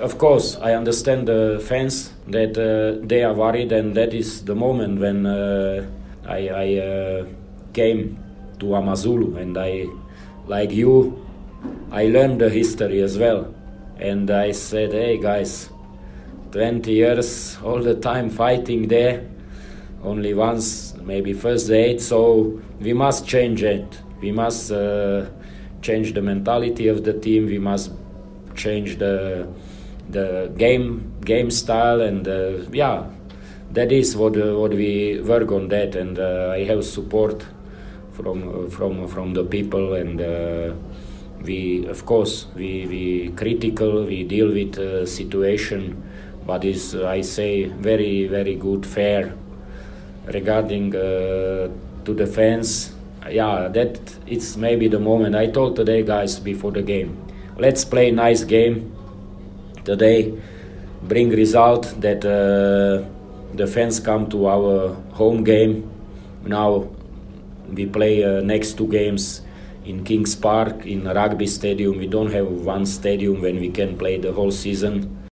Of course, I understand the fans that uh, they are worried, and that is the moment when uh, I, I uh, came to AmaZulu, and I, like you, I learned the history as well, and I said, "Hey guys, 20 years, all the time fighting there, only once, maybe first date, so we must change it. We must uh, change the mentality of the team. We must change the." The game game style and uh, yeah that is what uh, what we work on that and uh, I have support from from from the people and uh, we of course we we critical we deal with uh, situation but is I say very very good fair regarding uh, to the fans. Yeah that it's maybe the moment. I told today guys before the game let's play nice game today bring result that uh, the fans come to our home game. Now we play uh, next two games in Kings Park in Rugby Stadium. We don't have one stadium when we can play the whole season.